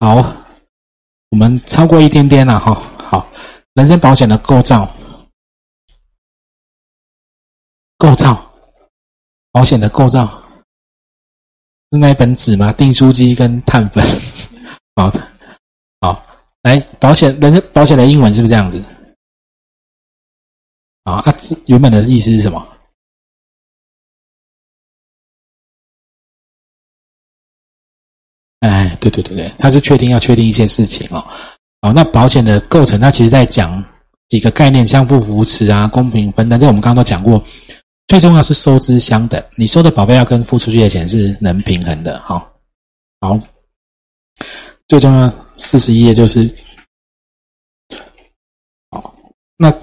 好，我们超过一点点了哈。好，人身保险的构造，构造，保险的构造是那一本纸吗？订书机跟碳粉。好的，好，来，保险人身保险的英文是不是这样子？啊啊，原本的意思是什么？哎，对对对对，他是确定要确定一些事情哦。好，那保险的构成，它其实在讲几个概念，相互扶持啊，公平分担。这我们刚刚都讲过，最重要是收支相等，你收的保费要跟付出去的钱是能平衡的。好，好，最重要四十一页就是，好，那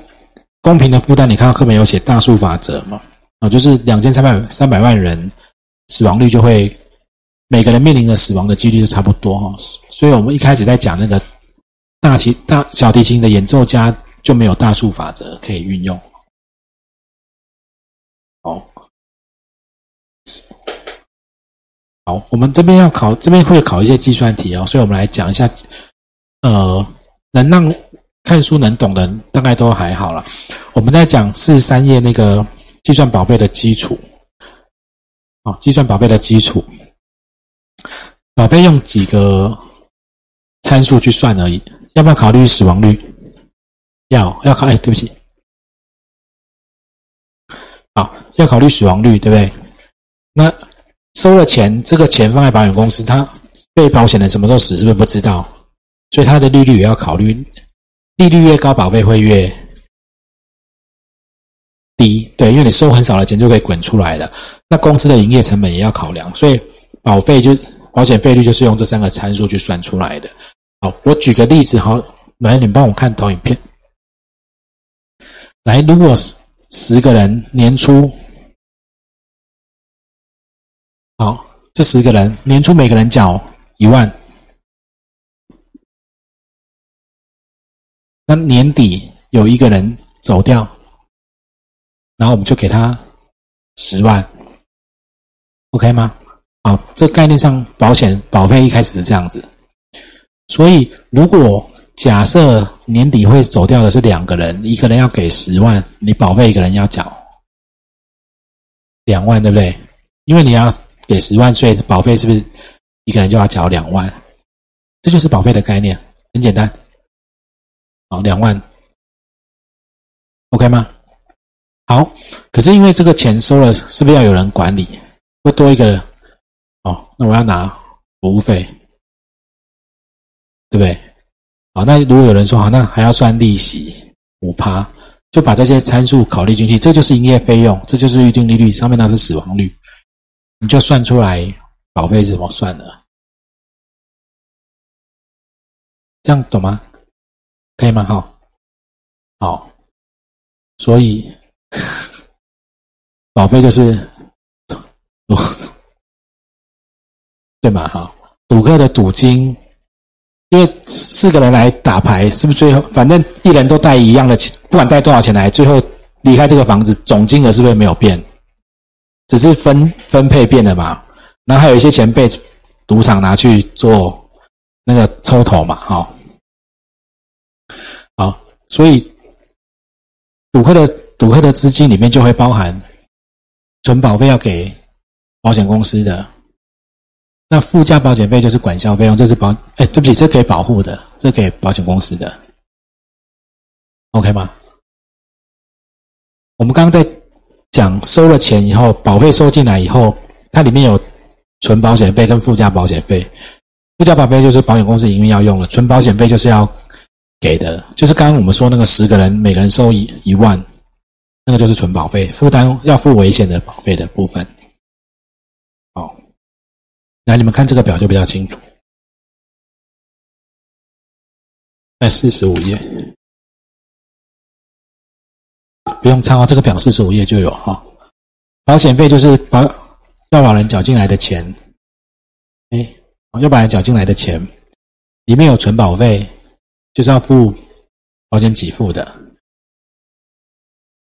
公平的负担，你看到课本有写大数法则嘛？啊，就是两千三百三百万人死亡率就会。每个人面临的死亡的几率都差不多哈，所以我们一开始在讲那个大提大小提琴的演奏家就没有大数法则可以运用。好，好，我们这边要考，这边会考一些计算题哦，所以我们来讲一下，呃，能让看书能懂的大概都还好了。我们在讲四十三页那个计算宝贝的基础，好，计算宝贝的基础。保费用几个参数去算而已，要不要考虑死亡率？要，要考。哎，对不起，好，要考虑死亡率，对不对？那收了钱，这个钱放在保险公司，他被保险人什么时候死，是不是不知道？所以他的利率也要考虑，利率越高，保费会越低。对，因为你收很少的钱就可以滚出来了。那公司的营业成本也要考量，所以保费就。保险费率就是用这三个参数去算出来的。好，我举个例子，好，来，你帮我看投影片。来，如果十十个人年初，好，这十个人年初每个人缴一万，那年底有一个人走掉，然后我们就给他十万，OK 吗？好，这概念上，保险保费一开始是这样子，所以如果假设年底会走掉的是两个人，一个人要给十万，你保费一个人要缴两万，对不对？因为你要给十万，所以保费是不是一个人就要缴两万？这就是保费的概念，很简单。好，两万，OK 吗？好，可是因为这个钱收了，是不是要有人管理？会多一个。那我要拿服务费，对不对？好，那如果有人说好，那还要算利息五趴，就把这些参数考虑进去，这就是营业费用，这就是预定利率，上面那是死亡率，你就算出来保费是怎么算的，这样懂吗？可以吗？好，好，所以 保费就是我。对嘛？哈，赌客的赌金，因为四个人来打牌，是不是最后反正一人都带一样的钱，不管带多少钱来，最后离开这个房子，总金额是不是没有变？只是分分配变了嘛？然后还有一些钱被赌场拿去做那个抽头嘛？哈，好，所以赌客的赌客的资金里面就会包含存保费要给保险公司的。那附加保险费就是管销费用，这是保哎，对不起，这可以保护的，这给保险公司的，OK 吗？我们刚刚在讲收了钱以后，保费收进来以后，它里面有纯保险费跟附加保险费。附加保费就是保险公司营运要用的，纯保险费就是要给的，就是刚刚我们说那个十个人每人收一一万，那个就是纯保费，负担要付危险的保费的部分。来，你们看这个表就比较清楚。在四十五页，不用抄啊，这个表四十五页就有哈。保险费就是保要保人缴进来的钱，哎，要保人缴进来的钱，里面有存保费，就是要付保险给付的，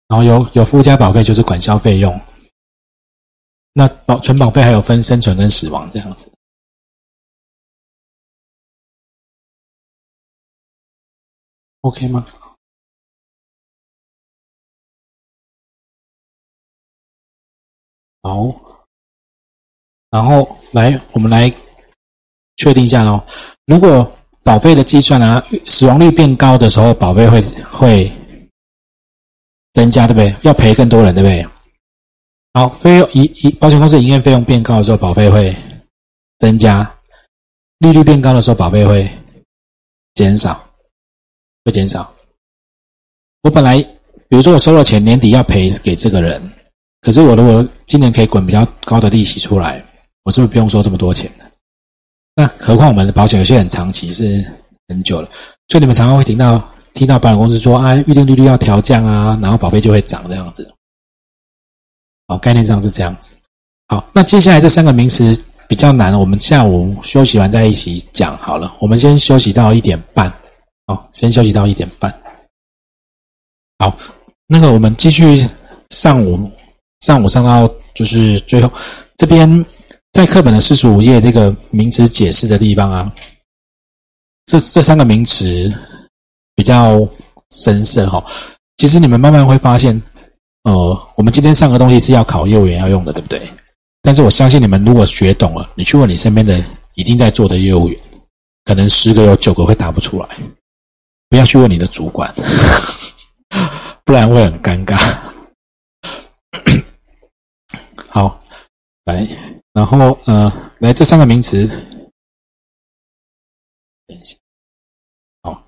然后有有附加保费，就是管销费用。那保存保费还有分生存跟死亡这样子。Ok 吗？好。然后来我们来确定一下喽如果保费的计算啊死亡率变高的时候保费会会增加对不对？要赔更多人对不对？好，费用一一保险公司营业费用变高的时候，保费会增加；利率变高的时候，保费会减少，会减少。我本来，比如说我收了钱，年底要赔给这个人。可是我如果今年可以滚比较高的利息出来，我是不是不用收这么多钱呢？那何况我们的保险有些很长期，是很久了，所以你们常常会听到听到保险公司说啊，预定利率要调降啊，然后保费就会涨这样子。好，概念上是这样子。好，那接下来这三个名词比较难，我们下午休息完再一起讲好了。我们先休息到一点半，好，先休息到一点半。好，那个我们继续上午。上午上到就是最后，这边在课本的四十五页这个名词解释的地方啊，这这三个名词比较深色哈。其实你们慢慢会发现，呃，我们今天上的东西是要考业务员要用的，对不对？但是我相信你们如果学懂了，你去问你身边的已经在做的业务员，可能十个有九个会答不出来。不要去问你的主管，不然会很尴尬。好，来，然后呃，来这三个名词，等一下，好，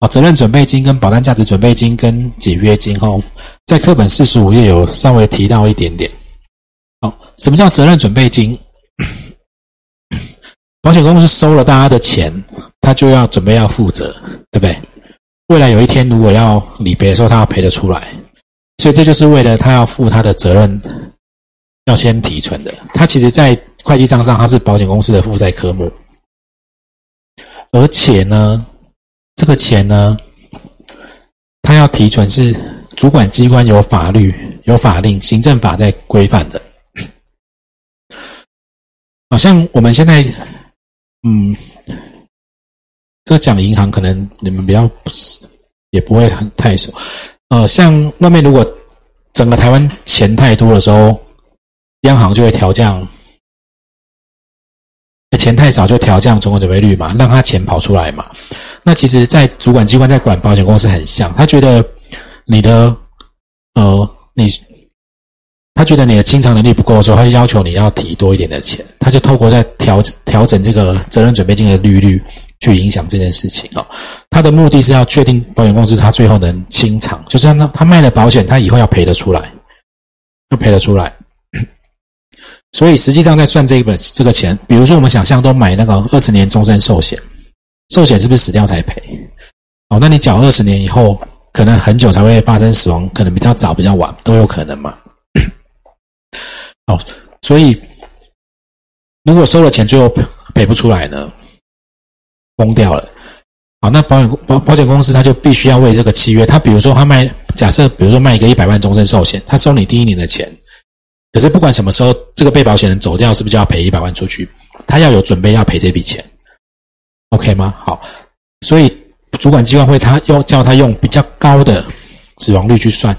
好，责任准备金跟保单价值准备金跟解约金哦，在课本四十五页有稍微提到一点点。好，什么叫责任准备金？保险公司收了大家的钱，他就要准备要负责，对不对？未来有一天如果要理赔的时候，他要赔得出来，所以这就是为了他要负他的责任。要先提存的，他其实在会计账上，他是保险公司的负债科目，而且呢，这个钱呢，他要提存是主管机关有法律、有法令、行政法在规范的。好像我们现在，嗯，这个讲银行可能你们比较不是，也不会很太熟。呃，像外面如果整个台湾钱太多的时候。央行就会调降，钱太少就调降存款准备率嘛，让他钱跑出来嘛。那其实，在主管机关在管保险公司很像，他觉得你的呃，你他觉得你的清偿能力不够的时候，他就要求你要提多一点的钱，他就透过在调调整这个责任准备金的利率去影响这件事情哦。他的目的是要确定保险公司他最后能清偿，就是他他卖了保险，他以后要赔得出来，要赔得出来。所以实际上在算这一本这个钱，比如说我们想象都买那个二十年终身寿险，寿险是不是死掉才赔？哦，那你缴二十年以后，可能很久才会发生死亡，可能比较早、比较晚都有可能嘛。哦，所以如果收了钱最后赔不出来呢，崩掉了。好，那保险保保险公司他就必须要为这个契约，他比如说他卖，假设比如说卖一个一百万终身寿险，他收你第一年的钱。可是不管什么时候，这个被保险人走掉，是不是就要赔一百万出去？他要有准备要赔这笔钱，OK 吗？好，所以主管机关会他用叫他用比较高的死亡率去算，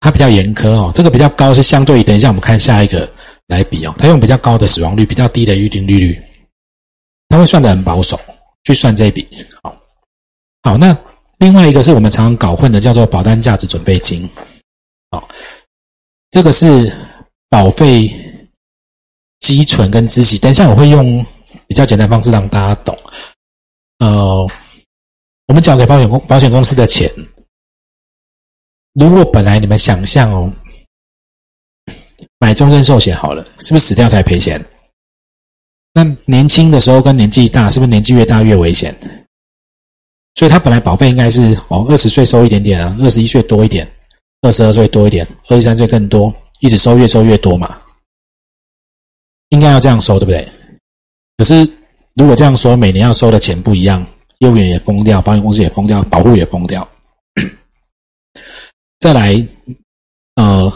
他比较严苛哦。这个比较高是相对于等一下我们看下一个来比哦，他用比较高的死亡率，比较低的预定利率，他会算的很保守去算这一笔。好，好，那另外一个是我们常常搞混的，叫做保单价值准备金，好。这个是保费积存跟孳息，等一下我会用比较简单方式让大家懂。呃，我们缴给保险公保险公司的钱，如果本来你们想象哦，买终身寿险好了，是不是死掉才赔钱？那年轻的时候跟年纪大，是不是年纪越大越危险？所以他本来保费应该是哦，二十岁收一点点啊，二十一岁多一点。二十二岁多一点，二十三岁更多，一直收越收越多嘛，应该要这样收，对不对？可是如果这样说，每年要收的钱不一样，业务员也封掉，保险公司也封掉，保护也封掉。再来，呃，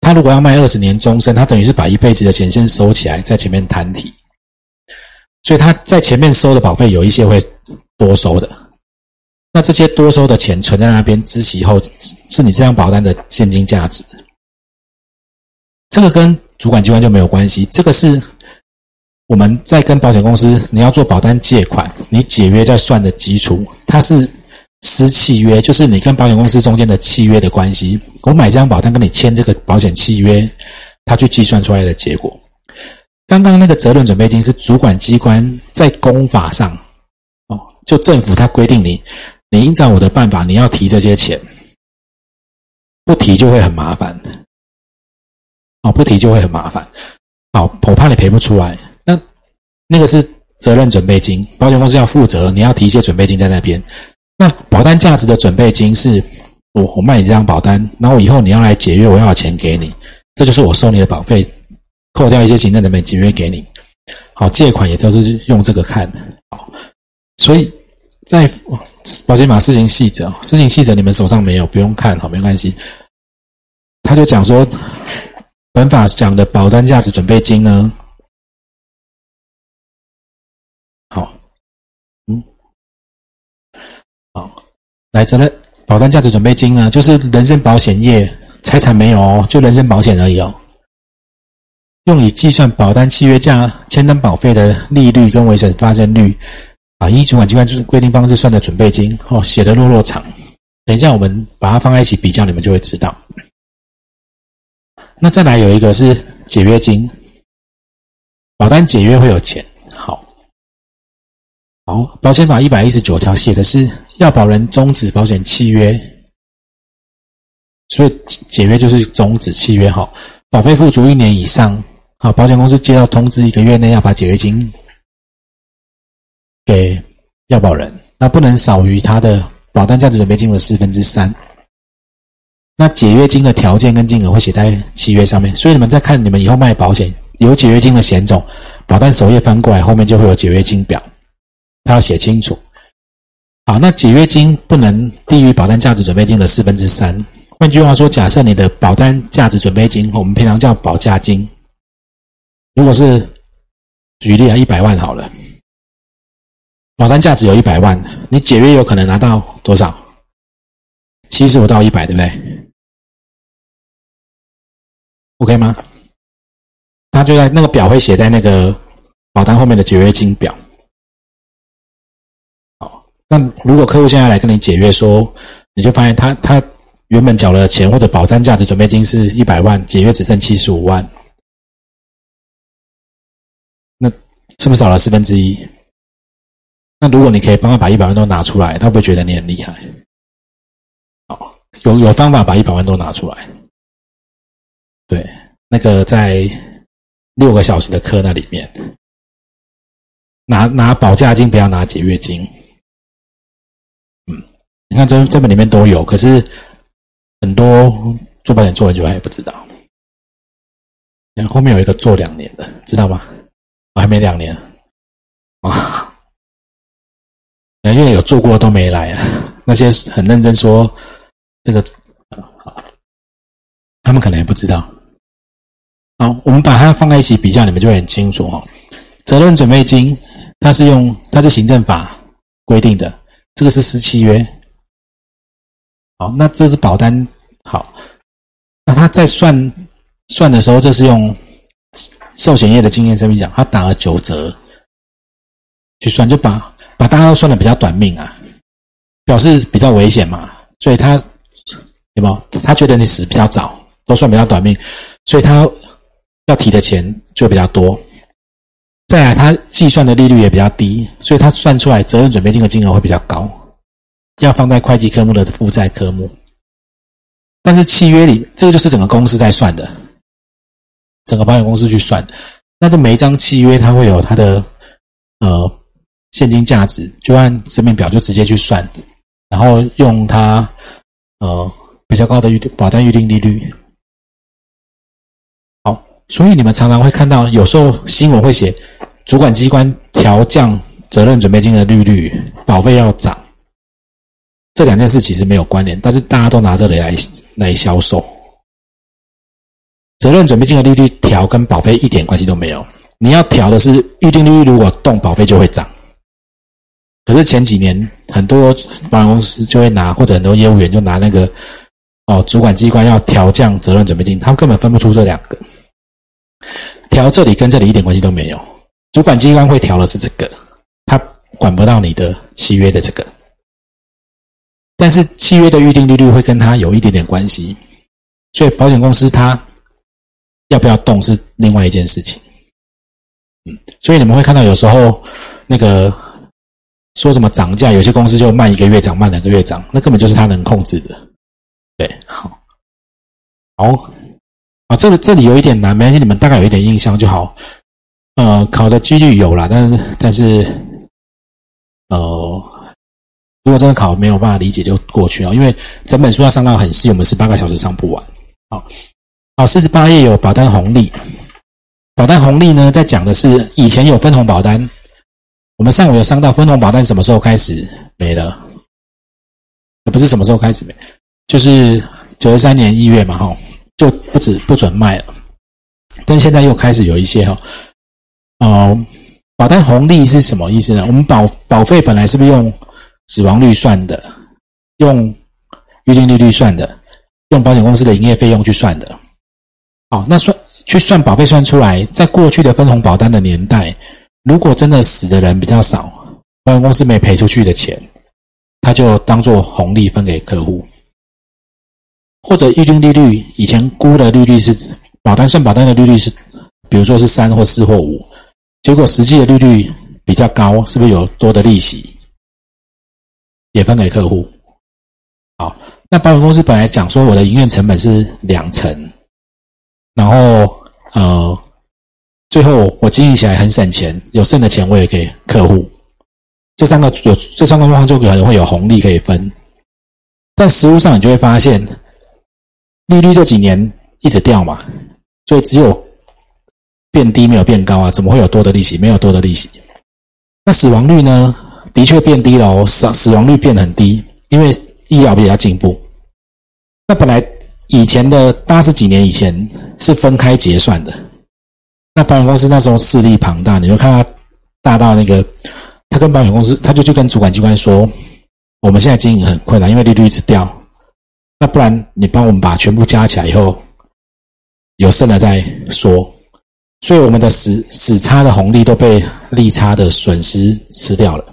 他如果要卖二十年终身，他等于是把一辈子的钱先收起来，在前面摊提，所以他在前面收的保费有一些会多收的。那这些多收的钱存在那边，孳息后是你这张保单的现金价值。这个跟主管机关就没有关系，这个是我们在跟保险公司你要做保单借款，你解约在算的基础，它是私契约，就是你跟保险公司中间的契约的关系。我买这张保单跟你签这个保险契约，它去计算出来的结果。刚刚那个责任准备金是主管机关在公法上，哦，就政府它规定你。你依照我的办法，你要提这些钱，不提就会很麻烦。哦，不提就会很麻烦。好，我怕你赔不出来。那个是责任准备金，保险公司要负责，你要提一些准备金在那边。那保单价值的准备金是，我我卖你这张保单，然后以后你要来解约，我要钱给你，这就是我收你的保费，扣掉一些行政成本解约给你。好，借款也都是用这个看。好，所以在。保险法施行细则，施行细则你们手上没有，不用看，好，没关系。他就讲说，本法讲的保单价值准备金呢，好，来，责任保单价值准备金呢，就是人身保险业财产没有哦，就人身保险而已哦，用以计算保单契约价、签单保费的利率跟危险发生率。啊，依主管机关规定方式算的准备金哦，写的落落长。等一下我们把它放在一起比较，你们就会知道。那再来有一个是解约金，保单解约会有钱。好，保险法一百一十九条写的是要保人终止保险契约，所以解约就是终止契约。好，保费付足一年以上，好，保险公司接到通知，一个月内要把解约金。给要保人，那不能少于他的保单价值准备金的四分之三。那解约金的条件跟金额会写在契约上面，所以你们在看你们以后卖保险有解约金的险种，保单首页翻过来，后面就会有解约金表，他要写清楚。好，那解约金不能低于保单价值准备金的四分之三。换句话说，假设你的保单价值准备金，我们平常叫保价金，如果是举例啊，一百万好了。保单价值有一百万，你解约有可能拿到多少？七十五到一百，对不对？OK 吗？他就在那个表会写在那个保单后面的解约金表。那如果客户现在来跟你解约，说你就发现他他原本缴了钱或者保单价值准备金是一百万，解约只剩七十五万，那是不是少了四分之一？那如果你可以帮他把一百万都拿出来，他会不会觉得你很厉害？哦，有有方法把一百万都拿出来。对，那个在六个小时的课那里面，拿拿保价金，不要拿解约金。你看这这本里面都有，可是很多做保险做很久还不知道。然后后面有一个做两年的，知道吗？我还没两年啊。因为有做过都没来啊，那些很认真说这个，他们可能也不知道。好，我们把它放在一起比较，你们就很清楚哈。责任准备金，它是用它是行政法规定的，这个是私契约。好，那这是保单。好，那他在算算的时候，这是用寿险业的经验上面讲，他打了九折去算，就把。把大家都算的比较短命啊，表示比较危险嘛，所以他有没有？他觉得你死比较早，都算比较短命，所以他要提的钱就比较多。再来，他计算的利率也比较低，所以他算出来责任准备金的金额会比较高，要放在会计科目的负债科目。但是契约里，这个就是整个公司在算的，整个保险公司去算。那这每一张契约，它会有它的呃。现金价值就按生命表就直接去算，然后用它呃比较高的预保单预定利率。好，所以你们常常会看到有时候新闻会写主管机关调降责任准备金的利率，保费要涨。这两件事其实没有关联，但是大家都拿这里来来销售。责任准备金的利率调跟保费一点关系都没有，你要调的是预定利率，如果动保费就会涨。可是前几年很多保险公司就会拿，或者很多业务员就拿那个哦，主管机关要调降责任准备金，他们根本分不出这两个，调这里跟这里一点关系都没有。主管机关会调的是这个，他管不到你的契约的这个，但是契约的预定利率会跟他有一点点关系，所以保险公司他要不要动是另外一件事情。嗯，所以你们会看到有时候那个说什么涨价，有些公司就慢一个月涨，慢两个月涨，那根本就是他能控制的。对，好，好，啊，这个这里有一点难，没关系，你们大概有一点印象就好。呃，考的几率有啦，但是但是，呃，如果真的考没有办法理解就过去了，因为整本书要上到很细，我们十八个小时上不完。好，好，四十八页有保单红利。保单红利呢，在讲的是以前有分红保单，我们上午有上到分红保单什么时候开始没了？不是什么时候开始没，就是九十三年一月嘛，哈，就不止不准卖了。但现在又开始有一些哈，哦，保单红利是什么意思呢？我们保保费本来是不是用死亡率算的，用预定利率算的，用保险公司的营业费用去算的？好，那算。去算保费算出来，在过去的分红保单的年代，如果真的死的人比较少，保险公司没赔出去的钱，他就当做红利分给客户，或者预定利率，以前估的利率是保单算保单的利率是，比如说是三或四或五，结果实际的利率比较高，是不是有多的利息，也分给客户？好，那保险公司本来讲说我的营运成本是两成。然后，呃，最后我经营起来很省钱，有剩的钱我也给客户。这三个有这三个状况就可能会有红利可以分，但实物上你就会发现，利率这几年一直掉嘛，所以只有变低没有变高啊，怎么会有多的利息？没有多的利息。那死亡率呢？的确变低了哦，死死亡率变得很低，因为医疗比较进步。那本来。以前的八十几年以前是分开结算的，那保险公司那时候势力庞大，你就看他大到那个，他跟保险公司，他就去跟主管机关说，我们现在经营很困难，因为利率一直掉，那不然你帮我们把全部加起来以后，有剩了再说，所以我们的死死差的红利都被利差的损失吃掉了，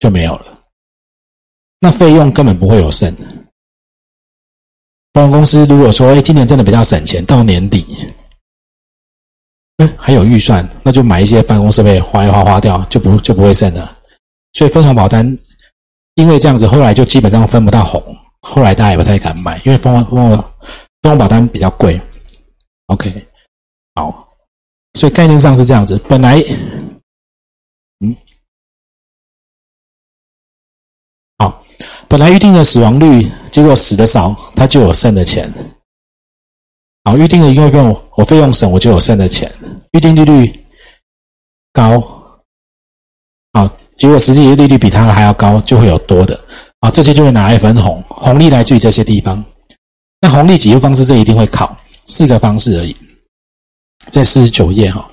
就没有了，那费用根本不会有剩。保险公司如果说，哎，今年真的比较省钱，到年底，哎，还有预算，那就买一些办公设备，花一花花掉，就不就不会剩了。所以分红保单，因为这样子，后来就基本上分不到红，后来大家也不太敢买，因为分红分红保单比较贵。OK，好，所以概念上是这样子，本来，本来预定的死亡率，结果死的少，他就有剩的钱。好，预定的费用，我费用省，我就有剩的钱。预定利率高，好，结果实际利率比它还要高，就会有多的。啊，这些就会拿来分红，红利来自于这些地方。那红利给付方式，这一定会考四个方式而已。在四十九页哈，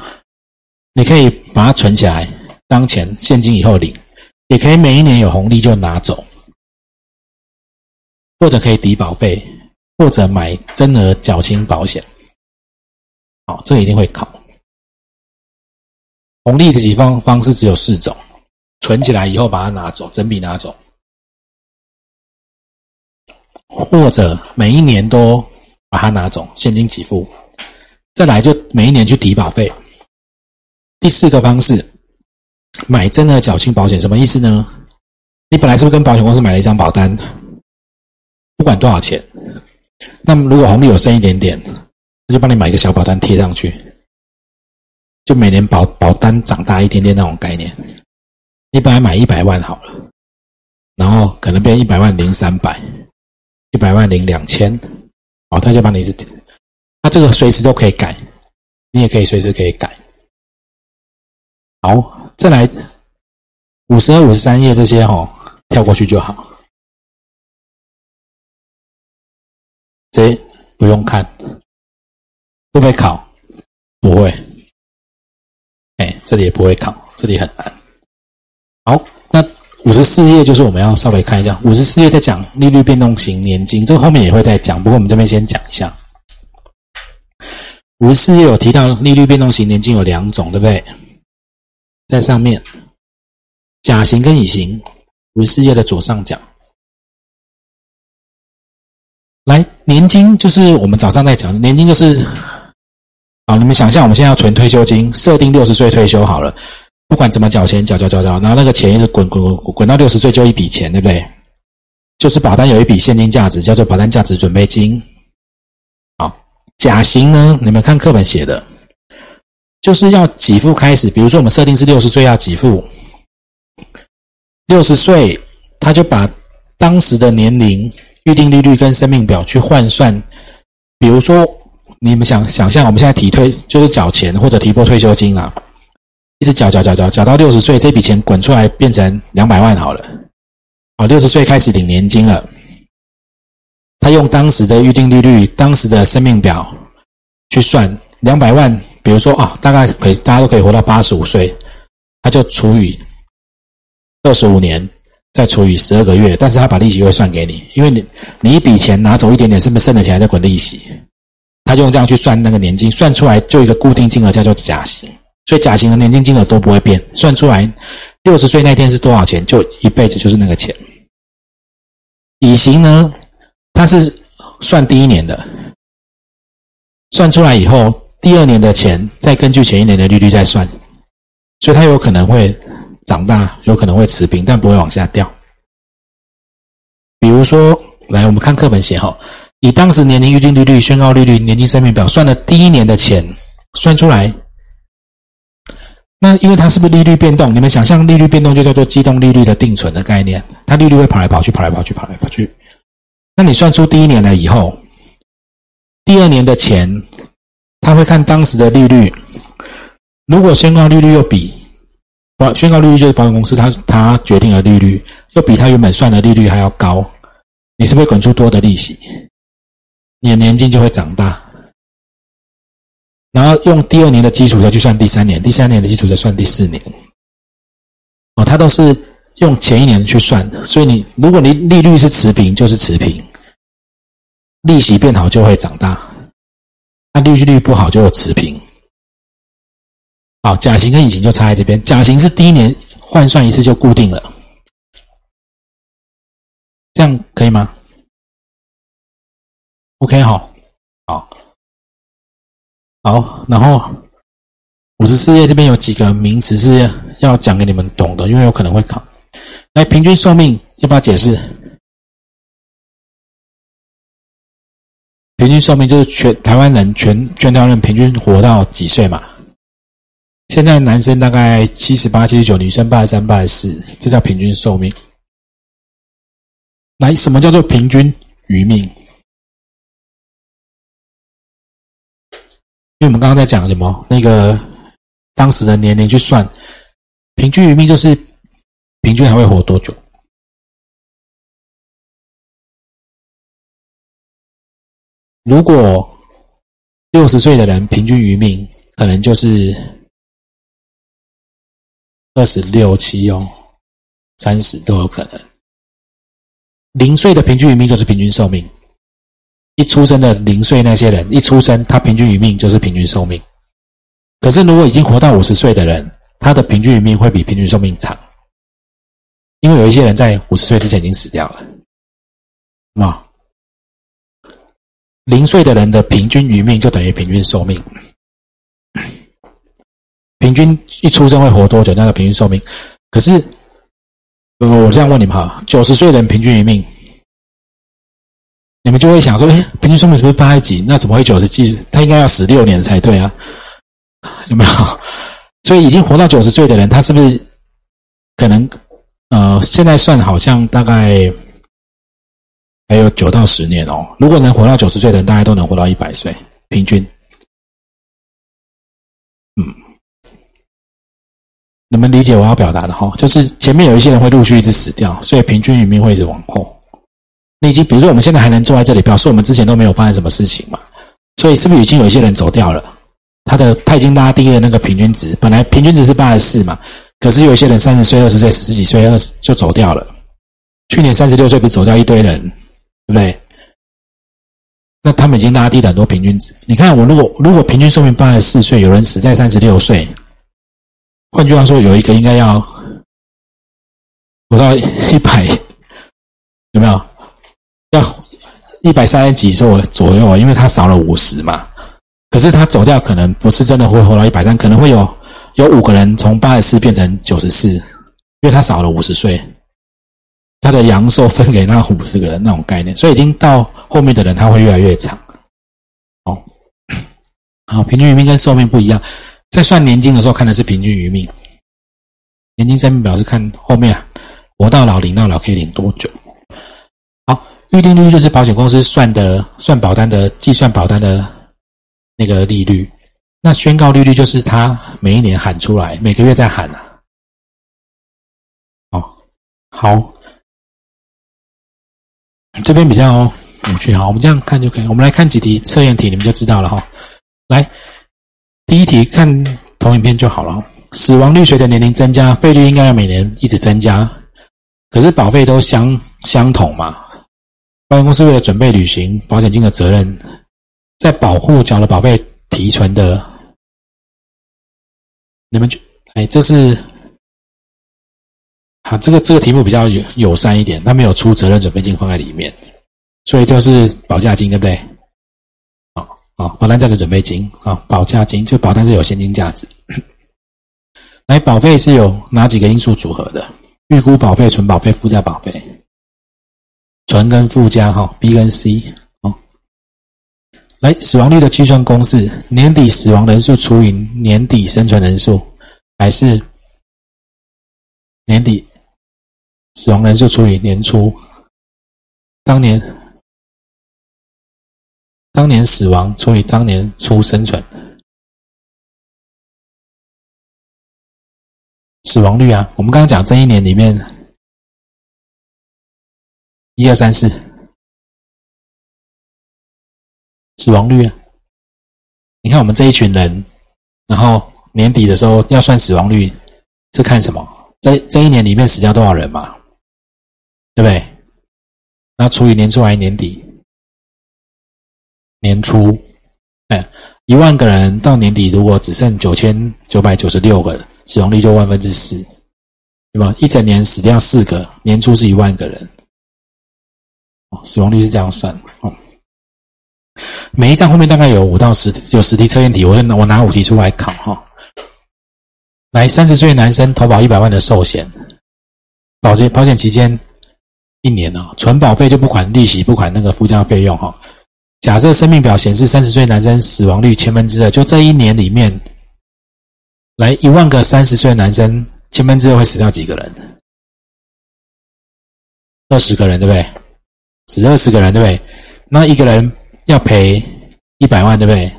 你可以把它存起来，当钱现金以后领，也可以每一年有红利就拿走。或者可以抵保费，或者买增额缴清保险。好，这一定会考。红利的几方方式只有四种：存起来以后把它拿走，整笔拿走；或者每一年都把它拿走，现金给付；再来就每一年去抵保费。第四个方式，买增额缴清保险，什么意思呢？你本来是不是跟保险公司买了一张保单？不管多少钱，那么如果红利有剩一点点，那就帮你买一个小保单贴上去，就每年保保单长大一点点那种概念。你本来买一百万好了，然后可能变一百万零三百，一百万零两千，哦，他就帮你他，这个随时都可以改，你也可以随时可以改。好，再来五十二、五十三页这些哦，跳过去就好。这不用看，会不会考？不会。哎，这里也不会考，这里很难。好，那五十四页就是我们要稍微看一下，五十四页在讲利率变动型年金，这个后面也会再讲，不过我们这边先讲一下。五十四页有提到利率变动型年金有两种，对不对？在上面，甲型跟乙型，五十四页的左上角。来，年金就是我们早上在讲，年金就是，啊，你们想象我们现在要存退休金，设定六十岁退休好了。不管怎么缴钱，缴缴缴缴，然后那个钱一直滚滚滚滚到六十岁就一笔钱，对不对？就是保单有一笔现金价值，叫做保单价值准备金。好，甲型呢，你们看课本写的，就是要给付开始。比如说我们设定是六十岁要给付，六十岁他就把当时的年龄、预定利率跟生命表去换算。比如说你们想想象我们现在提退就是缴钱或者提拨退休金啊。一直缴缴缴缴缴到六十岁，这笔钱滚出来变成两百万好了。好，六十岁开始领年金了。他用当时的预定利率、当时的生命表去算两百万，比如说啊，大概可以大家都可以活到八十五岁，他就除以二十五年，再除以十二个月，但是他把利息会算给你，因为你你一笔钱拿走一点点，是不是剩的钱还在滚利息？他就用这样去算那个年金，算出来就一个固定金额叫做甲型。所以甲型的年金金额都不会变，算出来六十岁那天是多少钱，就一辈子就是那个钱。乙型呢，它是算第一年的，算出来以后，第二年的钱再根据前一年的利率再算，所以它有可能会长大，有可能会持平，但不会往下掉。比如说，来我们看课本写哈，以当时年龄预定利率、宣告利率、年金生命表算的第一年的钱算出来。那因为它是不是利率变动？你们想象利率变动就叫做机动利率的定存的概念，它利率会跑来跑去，跑来跑去，跑来跑去。那你算出第一年了以后，第二年的钱，他会看当时的利率。如果宣告利率又比保宣告利率就是保险公司它它决定的利率，又比它原本算的利率还要高，你是不是滚出多的利息？你的年金就会长大。然后用第二年的基础再去算第三年，第三年的基础再算第四年。哦，它都是用前一年去算，所以你如果你利率是持平，就是持平；利息变好就会长大。那利息率不好就有持平。好，甲型跟乙型就差在这边，甲型是第一年换算一次就固定了，这样可以吗？OK，好，好。好，然后五十四页这边有几个名词是要讲给你们懂的，因为有可能会考。来，平均寿命要不要解释？平均寿命就是全台湾人全全台湾人平均活到几岁嘛？现在男生大概七十八、七十九，女生八十三、八十四，这叫平均寿命。来，什么叫做平均余命？因为我们刚刚在讲什么？那个当时的年龄去算，平均余命就是平均还会活多久？如果六十岁的人平均余命可能就是二十六七哦，三十都有可能。零岁的平均余命就是平均寿命。一出生的零岁那些人，一出生他平均余命就是平均寿命。可是如果已经活到五十岁的人，他的平均余命会比平均寿命长，因为有一些人在五十岁之前已经死掉了。啊，零岁的人的平均余命就等于平均寿命。平均一出生会活多久？那个平均寿命。可是，我这样问你们哈，九十岁的人平均一命？你们就会想说：“哎，平均寿命是不是八十几？那怎么会九十几？他应该要死六年才对啊？有没有？所以已经活到九十岁的人，他是不是可能？呃，现在算好像大概还有九到十年哦。如果能活到九十岁的人，大概都能活到一百岁，平均。嗯，你们理解我要表达的哈？就是前面有一些人会陆续一直死掉，所以平均余命会一直往后。”你已经，比如说我们现在还能坐在这里，表示我们之前都没有发生什么事情嘛？所以是不是已经有一些人走掉了？他的他已经拉低了那个平均值，本来平均值是八十四嘛，可是有一些人三十岁、二十岁、十几岁、二十就走掉了。去年三十六岁不走掉一堆人，对不对？那他们已经拉低了很多平均值。你看，我如果如果平均寿命八十四岁，有人死在三十六岁，换句话说，有一个应该要活到一百，有没有？要一百三十几岁左右？因为他少了五十嘛。可是他走掉，可能不是真的会活到一百三，可能会有有五个人从八十四变成九十四，因为他少了五十岁。他的阳寿分给那五十个人那种概念，所以已经到后面的人他会越来越长。哦，好，平均余命跟寿命不一样，在算年金的时候看的是平均余命，年金生命表是看后面活到老领到老可以领多久。好，预定利率就是保险公司算的算保单的计算保单的那个利率，那宣告利率就是他每一年喊出来，每个月在喊啊。哦，好。这边比较有趣哈，我们这样看就可以。我们来看几题测验题，你们就知道了哈。来，第一题看投影片就好了。死亡率随着年龄增加，费率应该要每年一直增加，可是保费都相相同嘛？保险公司为了准备履行保险金的责任，在保护缴了保费提存的，你们就哎，这是。好，这个这个题目比较友友善一点，它没有出责任准备金放在里面，所以就是保价金，对不对？啊，保单价值准备金啊，保价金就保单是有现金价值。来，保费是有哪几个因素组合的？预估保费、存保费、附加保费。存跟附加哈，B 跟 C 哦。来，死亡率的计算公式：年底死亡人数除以年底生存人数，还是年底？死亡人数除以年初，当年当年死亡除以当年初生存，死亡率啊！我们刚刚讲这一年里面，一二三四，死亡率啊！你看我们这一群人，然后年底的时候要算死亡率，这看什么？这这一年里面死掉多少人嘛？对不对？那除以年初还是年底？年初，哎，一万个人到年底，如果只剩九千九百九十六个，死亡率就万分之四，对吧？一整年死掉四个，年初是一万个人，哦，死亡率是这样算的哦。每一站后面大概有五到十有十题测验题，我我拿五题出来考哈。来，三十岁男生投保一百万的寿险，保险保险期间。一年哦，存保费就不管利息，不管那个附加费用哈。假设生命表显示三十岁男生死亡率千分之二，就这一年里面，来一万个三十岁男生，千分之二会死掉几个人？二十个人对不对？死二十个人对不对？那一个人要赔一百万对不对？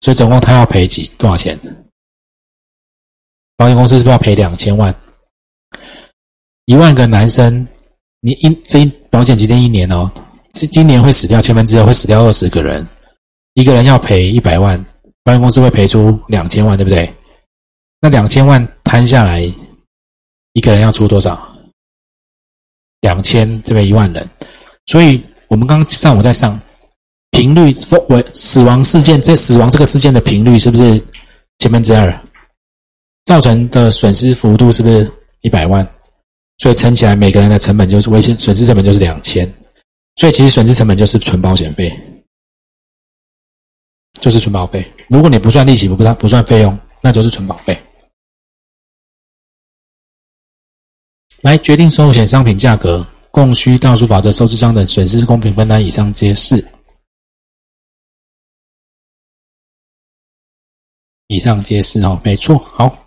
所以总共他要赔几多少钱？保险公司是不是要赔两千万？一万个男生。你一这一保险期间一年哦，今今年会死掉千分之二，会死掉二十个人，一个人要赔一百万，保险公司会赔出两千万，对不对？那两千万摊下来，一个人要出多少？两千，这边一万人，所以我们刚上午在上频率，我死亡事件这死亡这个事件的频率是不是千分之二？造成的损失幅度是不是一百万？所以乘起来，每个人的成本就是危险损失成本就是两千，所以其实损失成本就是纯保险费，就是纯保费。如果你不算利息，不不不算费用，那就是纯保费。来决定寿险商品价格，供需倒数法则、收支章等损失公平分担，以上皆是。以上皆是哦，没错，好。